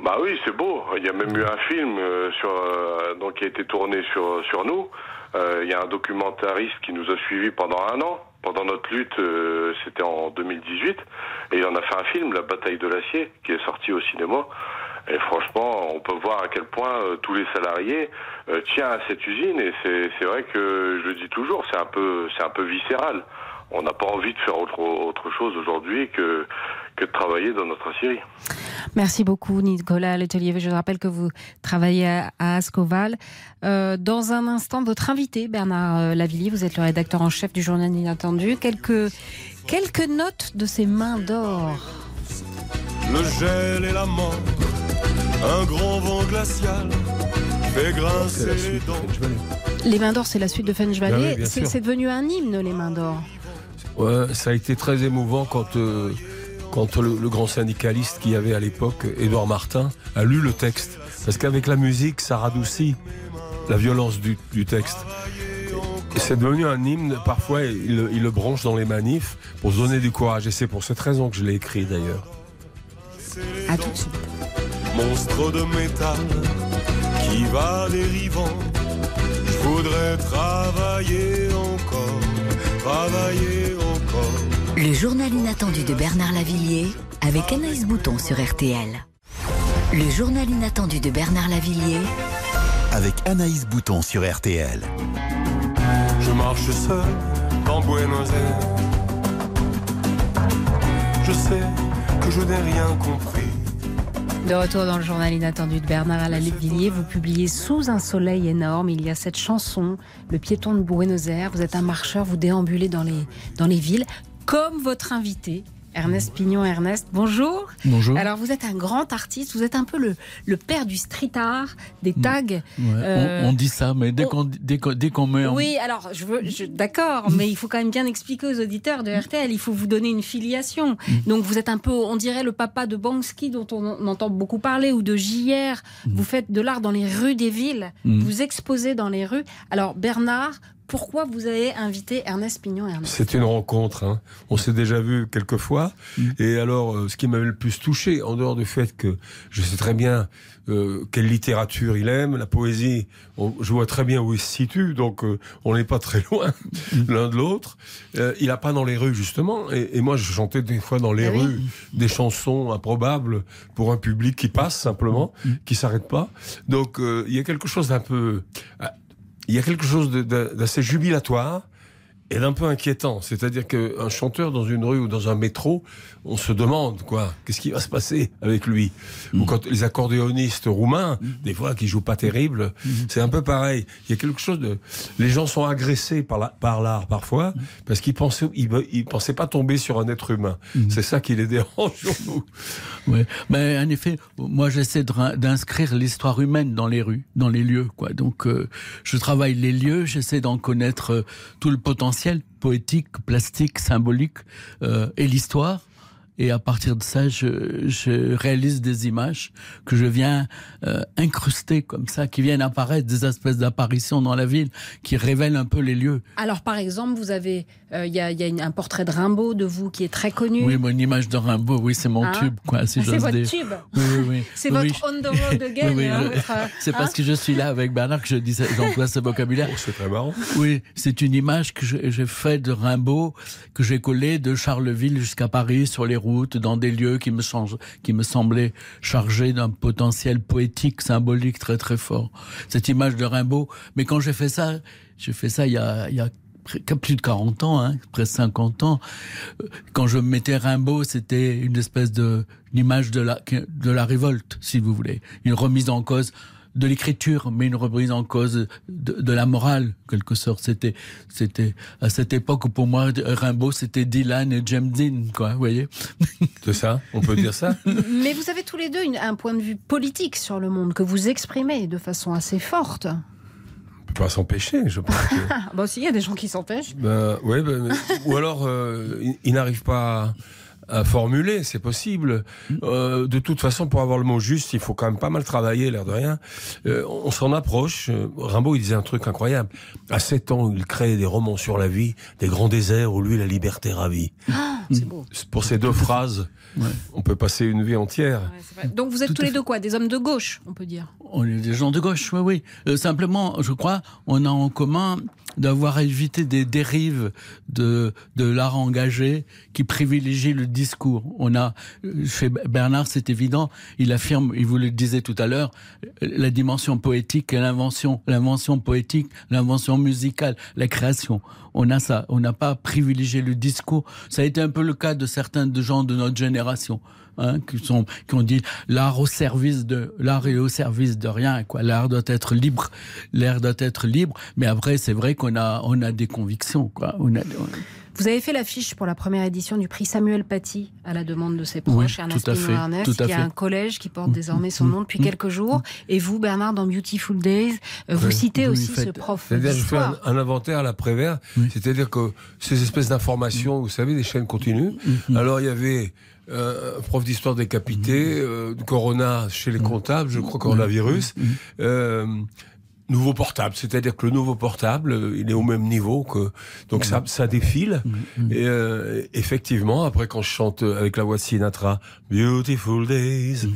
Speaker 19: Bah oui, c'est beau. Il y a même eu un film euh, sur euh, donc qui a été tourné sur sur nous. Euh, Il y a un documentariste qui nous a suivis pendant un an. Pendant notre lutte, euh, c'était en 2018, et il en a fait un film, La bataille de l'acier, qui est sorti au cinéma. Et franchement, on peut voir à quel point euh, tous les salariés euh, tiennent à cette usine. Et c'est vrai que je le dis toujours, c'est un peu c'est un peu viscéral. On n'a pas envie de faire autre autre chose aujourd'hui que que de travailler dans notre aciérie.
Speaker 5: Merci beaucoup, Nicolas Letelier. Je rappelle que vous travaillez à, à Ascoval. Euh, dans un instant, votre invité, Bernard Lavillier, vous êtes le rédacteur en chef du journal Inattendu. Quelques, quelques notes de ses mains d'or.
Speaker 4: Le gel et la mort, un grand vent glacial fait grincer les dents.
Speaker 5: Les mains d'or, c'est la suite de Fench
Speaker 8: Ah
Speaker 5: Valley.
Speaker 8: oui,
Speaker 5: c'est devenu un hymne, les mains d'or.
Speaker 8: Ouais, ça a été très émouvant quand, euh, quand le, le grand syndicaliste qu'il y avait à l'époque, Édouard Martin, a lu le texte. Parce qu'avec la musique, ça radoucit la violence du, du texte. C'est devenu un hymne. Parfois, il, le- il le branche dans les manifs pour se donner du courage. Et c'est pour cette raison que je l'ai écrit d'ailleurs.
Speaker 5: À tout de suite.
Speaker 4: Monstre de métal qui va dérivant. Je voudrais travailler encore, travailler encore.
Speaker 2: Le journal inattendu de Bernard Lavillier avec Anaïs Bouton sur RTL. Le journal inattendu de Bernard Lavillier
Speaker 1: Avec Anaïs Bouton sur RTL.
Speaker 4: Je marche seul dans Buenos Aires. Je sais que je n'ai rien compris.
Speaker 5: De retour dans le journal inattendu de Bernard Lavillier, vous publiez Sous un soleil énorme. Il y a cette chanson, Le piéton de Buenos Aires. Vous êtes un marcheur, vous déambulez dans les, dans les villes, comme votre invité. Ernest Pignon, Ernest, bonjour.
Speaker 20: Bonjour.
Speaker 5: Alors vous êtes un grand artiste, vous êtes un peu le, le père du street art, des tags.
Speaker 20: Ouais,
Speaker 5: Euh,
Speaker 20: on, on dit ça, mais dès qu'on dès qu'on- dès qu'on met en-
Speaker 5: Oui, alors, je veux, je- d'accord, mais il faut quand même bien expliquer aux auditeurs de RTL, il faut vous donner une filiation. Donc, vous êtes un peu, on dirait, le papa de Banksy, dont on, on entend beaucoup parler, ou de JR. Vous faites de l'art dans les rues des villes,
Speaker 20: Mm.
Speaker 5: vous exposez dans les rues. Alors, Bernard, pourquoi vous avez invité Ernest Pignon Ernest
Speaker 8: C'est une rencontre. Hein. On s'est déjà vu quelques fois.
Speaker 20: Mm.
Speaker 8: Et alors, euh, ce qui m'avait le plus touché, en dehors du fait que je sais très bien euh, quelle littérature il aime, la poésie, on- je vois très bien où il se situe, donc euh, on n'est pas très loin l'un de l'autre. Euh, il a pas dans les rues, justement. Et, et moi, je chantais des fois dans les
Speaker 20: Ah oui.
Speaker 8: rues des chansons improbables pour un public qui passe simplement, qui s'arrête pas. Donc, euh, il y a quelque chose d'un peu... il y a quelque chose d'assez jubilatoire et d'un peu inquiétant. C'est-à-dire qu'un chanteur dans une rue ou dans un métro, on se demande, quoi, qu'est-ce qui va se passer avec lui? Ou quand les accordéonistes roumains, des fois, qui jouent pas terrible, c'est un peu pareil. Il y a quelque chose de... Les gens sont agressés par la- par l'art, parfois, parce qu'ils pensaient, ils, ils pensaient pas tomber sur un être humain. C'est ça qui les dérange, surtout.
Speaker 20: Oui, mais en effet, moi j'essaie d'inscrire l'histoire humaine dans les rues, dans les lieux, quoi. Donc, euh, je travaille les lieux, j'essaie d'en connaître euh, tout le potentiel poétique, plastique, symbolique euh, et l'histoire. Et à partir de ça, je, je réalise des images que je viens euh, incruster comme ça, qui viennent apparaître, des espèces d'apparitions dans la ville, qui révèlent un peu les lieux.
Speaker 5: Alors, par exemple, vous avez, euh, il y a, il y a une- un portrait de Rimbaud de vous qui est très connu.
Speaker 20: Oui, moi, une image de Rimbaud, oui, c'est mon
Speaker 5: Hein
Speaker 20: tube, quoi, si
Speaker 5: Ah, c'est votre
Speaker 20: dire.
Speaker 5: tube.
Speaker 20: Oui, oui, oui.
Speaker 5: C'est
Speaker 20: Oui,
Speaker 5: votre on the road again.
Speaker 20: Oui, oui,
Speaker 5: hein, votre, euh,
Speaker 20: c'est parce
Speaker 5: hein
Speaker 20: que je suis là avec Bernard que je dis, j'emploie ce vocabulaire.
Speaker 8: c'est très marrant.
Speaker 20: Oui, c'est une image que j'ai faite de Rimbaud, que j'ai collée de Charleville jusqu'à Paris sur les dans des lieux qui me semblaient chargés d'un potentiel poétique, symbolique très très fort. Cette image de Rimbaud. Mais quand j'ai fait ça, j'ai fait ça il y a, plus de 40 ans, hein, presque 50 ans. Euh, Quand je mettais Rimbaud, c'était une espèce de de la de la révolte, si vous voulez, une remise en cause de l'écriture, mais une remise en cause de, de la morale, en quelque sorte. C'était, c'était à cette époque où pour moi Rimbaud c'était Dylan et James Dean, quoi. Vous voyez
Speaker 8: C'est ça, on peut dire ça.
Speaker 5: Mais vous avez tous les deux une- un point de vue politique sur le monde que vous exprimez de façon assez forte.
Speaker 8: On peut pas s'empêcher, je pense. que-
Speaker 5: Ah, bah si, il y a des gens qui s'empêchent.
Speaker 8: Ben, ouais, ben, ou alors euh, il, il n'arrive pas à, formuler, c'est possible. Euh, de toute façon, pour avoir le mot juste, il faut quand même pas mal travailler, l'air de rien. Euh, on s'en approche. Euh, Rimbaud, il disait un truc incroyable. À 7 ans, il crée des romans sur la vie, des grands déserts où lui, la liberté ravit.
Speaker 5: Ah, c'est beau.
Speaker 8: Pour ces deux phrases, on peut passer une vie entière.
Speaker 5: Donc vous êtes
Speaker 20: Tout
Speaker 5: tous les deux quoi Des hommes de gauche, on peut dire.
Speaker 20: On est des gens de gauche, oui, oui. Euh, simplement, je crois, on a en commun d'avoir évité des dérives de, de l'art engagé qui privilégie le discours. On a, chez Bernard, c'est évident, il affirme, il vous le disait tout à l'heure, la dimension poétique et l'invention, l'invention poétique, l'invention musicale, la création. On a ça, on n'a pas privilégié le discours. Ça a été un peu le cas de certains de gens de notre génération. Hein, qui sont qui ont dit l'art au service de l'art est au service de rien quoi. L'art doit être libre. L'art doit être libre. Mais après c'est vrai qu'on a on a des convictions quoi. On a
Speaker 5: Vous avez fait l'affiche pour la première édition du prix Samuel Paty à la demande de ses proches,
Speaker 20: Oui,
Speaker 5: Ernest
Speaker 20: tout à
Speaker 5: Pinault
Speaker 20: fait,
Speaker 5: Ernest,
Speaker 20: tout à
Speaker 5: qui a
Speaker 20: fait.
Speaker 5: un collège qui porte désormais son nom depuis quelques jours. Et vous, Bernard, dans Beautiful Days, euh, vous citez
Speaker 8: Vous
Speaker 5: aussi
Speaker 8: faites-
Speaker 5: ce prof
Speaker 8: C'est-à-dire, je fais un, inventaire à la Prévert, c'est-à-dire que ces espèces d'informations, vous savez, des chaînes continues. Alors, il y avait euh, prof d'histoire décapité, euh, Corona chez les comptables, je crois, coronavirus. Euh, Nouveau portable, c'est-à-dire que le nouveau portable, il est au même niveau que donc ça, ça défile. Et euh, effectivement, après quand je chante avec la voix de Sinatra, Beautiful Days,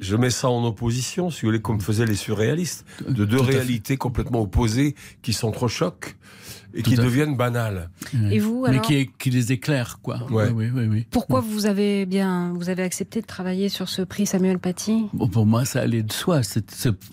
Speaker 8: je mets ça en opposition, si vous voulez, comme faisaient les surréalistes, de deux réalités complètement opposées qui s'entrechoquent et qui deviennent banales.
Speaker 5: Et vous,
Speaker 20: mais
Speaker 5: alors
Speaker 20: qui, qui les éclaire quoi
Speaker 8: Ouais.
Speaker 20: oui, oui, oui.
Speaker 5: Pourquoi vous avez bien, vous avez accepté de travailler sur ce prix Samuel Paty?
Speaker 20: Bon, pour moi, ça allait de soi. Ce,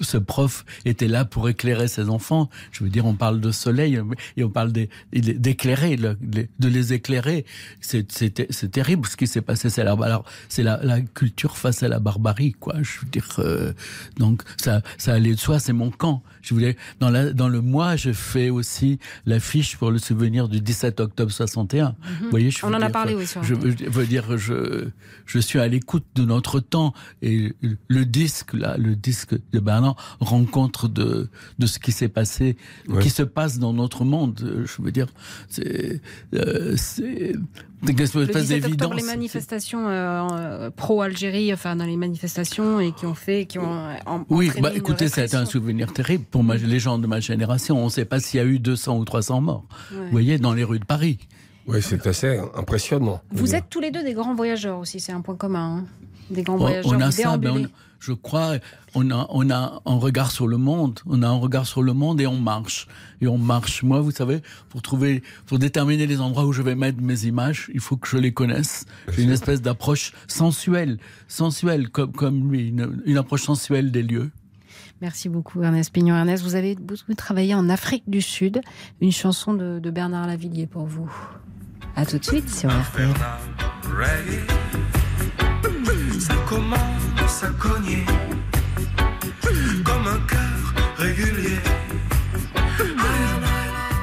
Speaker 20: ce prof était là pour éclairer ses enfants. Je veux dire, on parle de soleil et on parle des- d'éclairer, de les éclairer. C'est c'est- c'est terrible ce qui s'est passé. C'est la, alors, c'est la, la culture face à la barbarie, quoi. Je veux dire, euh, donc ça, ça allait de soi. C'est mon camp. Je voulais dans, la, dans le mois, je fais aussi l'affiche pour le souvenir du 17 octobre 61. Vous voyez, je
Speaker 5: On en a parlé, oui, sur
Speaker 20: je, veux dire, je, je suis à l'écoute de notre temps et le disque, là, le disque de Bernard rencontre de, de ce qui s'est passé,
Speaker 8: Ouais.
Speaker 20: qui se passe dans notre monde. Je veux dire, c'est, euh, c'est, c'est une
Speaker 5: Le
Speaker 20: espèce
Speaker 5: 17 octobre, les manifestations euh, pro-Algérie, enfin dans les manifestations et qui ont fait, qui ont en-
Speaker 20: Oui, bah, écoutez, c'est un souvenir terrible pour ma, les gens de ma génération. On ne sait pas s'il y a eu 200 ou 300 200 morts. Vous voyez, dans les rues de Paris.
Speaker 8: Oui, c'est assez impressionnant.
Speaker 5: Vous êtes tous les deux des grands voyageurs aussi, c'est un point commun. hein. Des grands voyageurs.
Speaker 20: on a ça, ben, on- je crois, on a, on a un regard sur le monde. On a un regard sur le monde et on marche. Et on marche. Moi, vous savez, pour trouver, pour déterminer les endroits où je vais mettre mes images, il faut que je les connaisse. J'ai une espèce d'approche sensuelle, sensuelle, comme, comme lui, une, une approche sensuelle des lieux.
Speaker 5: Merci beaucoup Ernest Pignon. Ernest, vous avez beaucoup travaillé en Afrique du Sud. Une chanson de, de Bernard Lavillier pour vous. À tout de suite sur RTL.
Speaker 17: Ça commence à cogner comme un cœur régulier.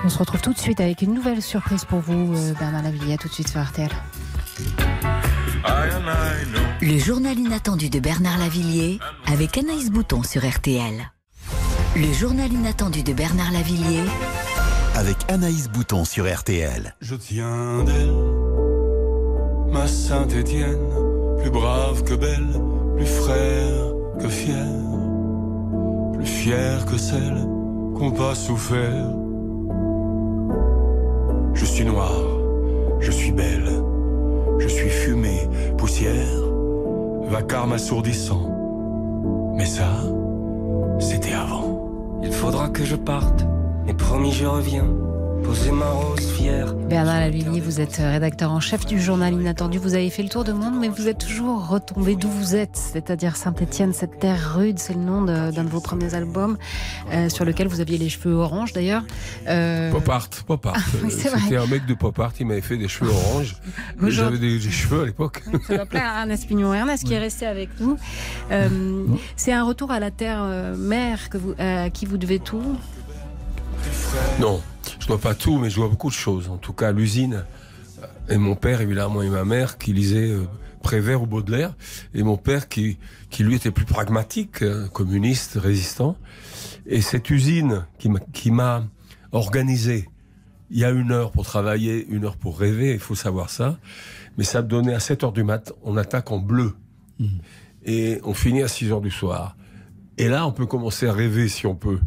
Speaker 5: On se retrouve tout de suite avec une nouvelle surprise pour vous, euh, Bernard Lavillier. À tout de suite sur RTL.
Speaker 2: Le journal inattendu de Bernard Lavillier avec Anaïs Bouton sur RTL. Le journal inattendu de Bernard Lavillier
Speaker 1: Avec Anaïs Bouton sur RTL.
Speaker 4: Je tiens d'elle, ma Saint-Étienne, plus brave que belle, plus frère que fier, plus fier que celle qu'on pas souffert. Je suis noir, je suis belle, je suis fumée, poussière, vacarme assourdissant. Mais ça, c'était avant.
Speaker 21: Il faudra que je parte, mais promis je reviens. Poser ma rose fière.
Speaker 5: Bernard Lavillier, vous êtes rédacteur en chef du journal Inattendu. Vous avez fait le tour du monde, mais vous êtes toujours retombé d'où vous êtes, c'est-à-dire Saint-Étienne, cette terre rude. C'est le nom de- d'un de, vos premiers albums, euh, sur lequel vous aviez les cheveux orange d'ailleurs. Euh,
Speaker 8: Pop art, pop art. C'était un mec de pop art, il m'avait fait des cheveux orange. J'avais des, des cheveux à l'époque.
Speaker 5: Ça doit plaire à Ernest Pignon. Ernest qui est resté avec nous. Euh, c'est un retour à la terre euh, mère que vous, à qui vous devez tout.
Speaker 8: Non, je dois pas tout, mais je dois beaucoup de choses. En tout cas, l'usine et mon père, évidemment, et ma mère qui lisaient euh, Prévert ou Baudelaire, et mon père qui, qui lui était plus pragmatique, euh, communiste, résistant. Et cette usine qui m'a- qui m'a organisé, il y a une heure pour travailler, une heure pour rêver, il faut savoir ça. Mais ça me donnait à 7 heures du mat, on attaque en bleu. Et on finit à 6 heures du soir. Et là, on peut commencer à rêver si on peut.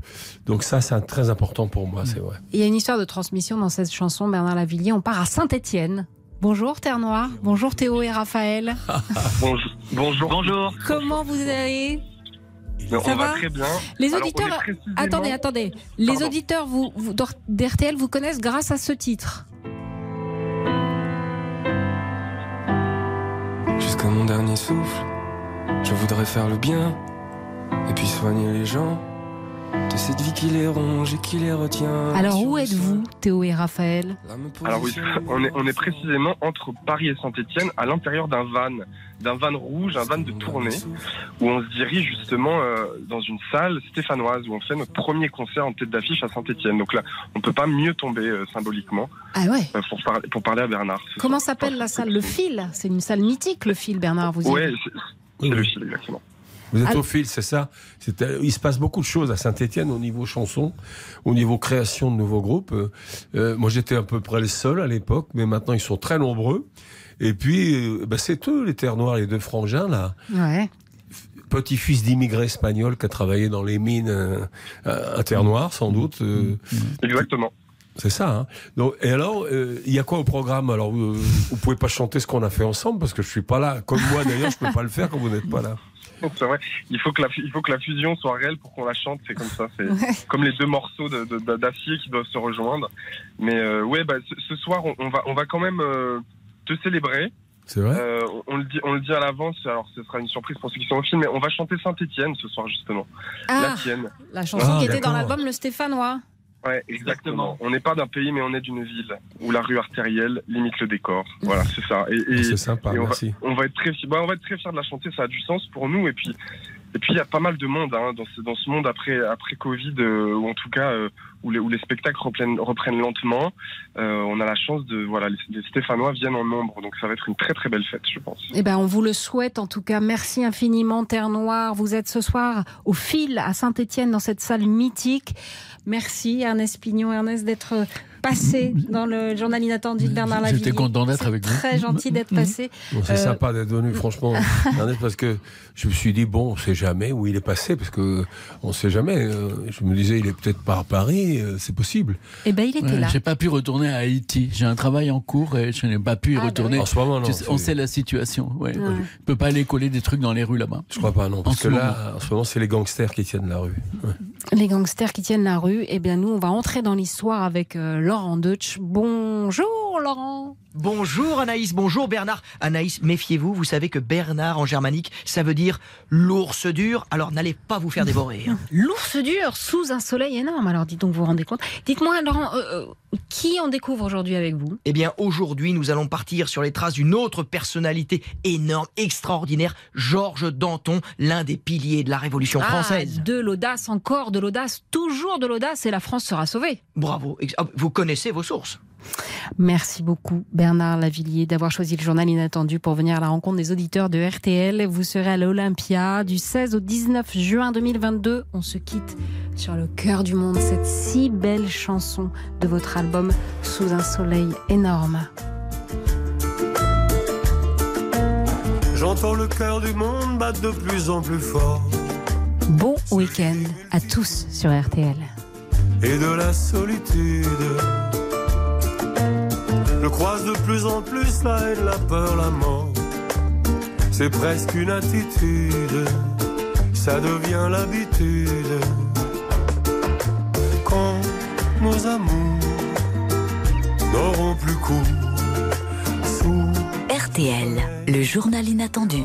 Speaker 8: Donc ça, c'est très important pour moi, c'est vrai.
Speaker 5: Il y a une histoire de transmission dans cette chanson, Bernard Lavillier. On part à Saint-Étienne. Bonjour Terre Noire. Bonjour Théo et Raphaël.
Speaker 22: Bonjour. Bonjour. Bonjour.
Speaker 5: Comment vous allez?
Speaker 22: On
Speaker 5: Ça
Speaker 22: va
Speaker 5: va?
Speaker 22: très bien.
Speaker 5: Les
Speaker 22: Alors, on
Speaker 5: auditeurs,
Speaker 22: précisément-
Speaker 5: attendez, attendez. Les
Speaker 22: Pardon.
Speaker 5: auditeurs vous, vous- d'RTL vous connaissent grâce à ce titre.
Speaker 21: Jusqu'à mon dernier souffle, je voudrais faire le bien et puis soigner les gens de cette vie qui les ronge et qui les retient.
Speaker 5: Alors où êtes-vous, Théo et Raphaël
Speaker 22: Alors oui, on est, on est précisément entre Paris et Saint-Etienne, à l'intérieur d'un van, d'un van rouge, un van de tournée, où on se dirige justement euh, dans une salle stéphanoise, où on fait notre premier concert en tête d'affiche à Saint-Etienne. Donc là, on peut pas mieux tomber euh, symboliquement
Speaker 5: Ah ouais
Speaker 22: euh, pour, parler pour parler à Bernard.
Speaker 5: Comment s'appelle la salle? Le Fil. C'est une salle mythique, le Fil, Bernard. Vous y
Speaker 22: Ouais,
Speaker 5: êtes.
Speaker 22: c'est c'est le fil, exactement.
Speaker 8: Vous êtes
Speaker 5: Ah.
Speaker 8: au fil, c'est ça euh, Il se passe beaucoup de choses à Saint-Etienne au niveau chanson, au niveau création de nouveaux groupes. Euh, euh, moi, j'étais à peu près le seul à l'époque, mais maintenant, ils sont très nombreux. Et puis, euh, bah, c'est eux, les Terres Noires, les deux frangins, là.
Speaker 5: Ouais.
Speaker 8: Petit-fils d'immigrés espagnols qui a travaillé dans les mines euh, à Terre Noire, sans doute. euh,
Speaker 22: Exactement.
Speaker 8: c'est ça. Hein Donc, et alors, euh, il y a quoi au programme? Alors, euh, vous pouvez pas chanter ce qu'on a fait ensemble parce que je suis pas là. Comme moi, d'ailleurs, je peux pas le faire quand vous n'êtes pas là.
Speaker 22: C'est vrai. Il faut que la, il faut que la fusion soit réelle pour qu'on la chante. C'est comme ça. C'est
Speaker 5: Ouais.
Speaker 22: comme les deux morceaux de- de- d'acier qui doivent se rejoindre. Mais euh, ouais, bah, ce, ce soir, on, on va, on va quand même euh, te célébrer.
Speaker 8: C'est vrai
Speaker 22: Euh, on, le dit, on le dit à l'avance. Alors, ce sera une surprise pour ceux qui sont au film. Mais on va chanter Saint-Étienne ce soir justement.
Speaker 5: Ah,
Speaker 22: la tienne.
Speaker 5: La chanson
Speaker 22: Ah,
Speaker 5: qui était dans l'album Le Stéphanois.
Speaker 22: Ouais, exactement. On n'est pas d'un pays, mais on est d'une ville où la rue artérielle limite le décor. Voilà, c'est ça. Et, et-
Speaker 8: C'est sympa,
Speaker 22: et on va-
Speaker 8: merci.
Speaker 22: on va être très, bah, on va être très fiers de la chanter. Ça a du sens pour nous. Et puis, et puis il y a pas mal de monde hein, dans ce dans ce monde après après Covid, euh, ou en tout cas euh, où les où les spectacles reprennent reprennent lentement. Euh, on a la chance de voilà, les, Stéphanois viennent en nombre, donc ça va être une très très belle fête, je pense.
Speaker 5: Eh ben, on vous le souhaite en tout cas. Merci infiniment, Terre Noire. Vous êtes ce soir au fil à Saint-Étienne dans cette salle mythique. Merci Ernest Pignon, Ernest d'être passé dans le journal inattendu de Bernard Lavillier.
Speaker 20: J'étais content d'être avec vous.
Speaker 5: Très gentil d'être passé.
Speaker 8: Bon, c'est
Speaker 5: Euh,
Speaker 8: sympa d'être venu, franchement, parce que je me suis dit, bon, on ne sait jamais où il est passé, parce que on ne sait jamais. euh, Je me disais, il est peut-être pas à Paris, euh, c'est possible.
Speaker 5: Eh ben, il était
Speaker 20: Ouais,
Speaker 5: là.
Speaker 20: J'ai pas pu retourner à Haïti. J'ai un travail en cours et je n'ai pas pu y
Speaker 5: Ah, bah
Speaker 20: retourner.
Speaker 8: oui. En ce moment, non,
Speaker 20: Tu sais, on sait la situation. Ouais.
Speaker 5: Ouais.
Speaker 20: Je peux pas aller coller des trucs dans les rues là-bas.
Speaker 8: Je crois pas, non.
Speaker 20: En
Speaker 8: Parce
Speaker 20: ce
Speaker 8: que
Speaker 20: moment.
Speaker 8: là, en ce moment, c'est les gangsters qui tiennent la rue. Ouais.
Speaker 5: Les gangsters qui tiennent la rue, eh bien nous, on va entrer dans l'histoire avec euh, Laurent Deutsch. Bonjour Laurent
Speaker 23: Bonjour Anaïs, bonjour Bernard. Anaïs, méfiez-vous, vous savez que Bernard en germanique, ça veut dire l'ours dur, alors n'allez pas vous faire dévorer. hein.
Speaker 5: L'ours dur sous un soleil énorme. Alors dites donc, vous vous rendez compte? Dites-moi Laurent, euh, euh, qui on découvre aujourd'hui avec vous?
Speaker 23: Eh bien, aujourd'hui, nous allons partir sur les traces d'une autre personnalité énorme, extraordinaire, Georges Danton, l'un des piliers de la Révolution
Speaker 5: Ah,
Speaker 23: française.
Speaker 5: de l'audace, encore de l'audace, toujours de l'audace et la France sera sauvée.
Speaker 23: Bravo, ah, vous connaissez vos sources.
Speaker 5: Merci beaucoup Bernard Lavillier d'avoir choisi le journal inattendu pour venir à la rencontre des auditeurs de RTL. Vous serez à l'Olympia du 16 au 19 juin 2022. On se quitte sur le cœur du monde, cette si belle chanson de votre album Sous un soleil énorme.
Speaker 4: J'entends le cœur du monde battre de plus en plus fort.
Speaker 5: Bon week-end à tous sur RTL.
Speaker 4: et de la solitude. Je croise de plus en plus la haine, la peur, la mort. C'est presque une attitude, ça devient l'habitude. Quand nos amours n'auront plus cours sous
Speaker 2: RTL, le journal inattendu.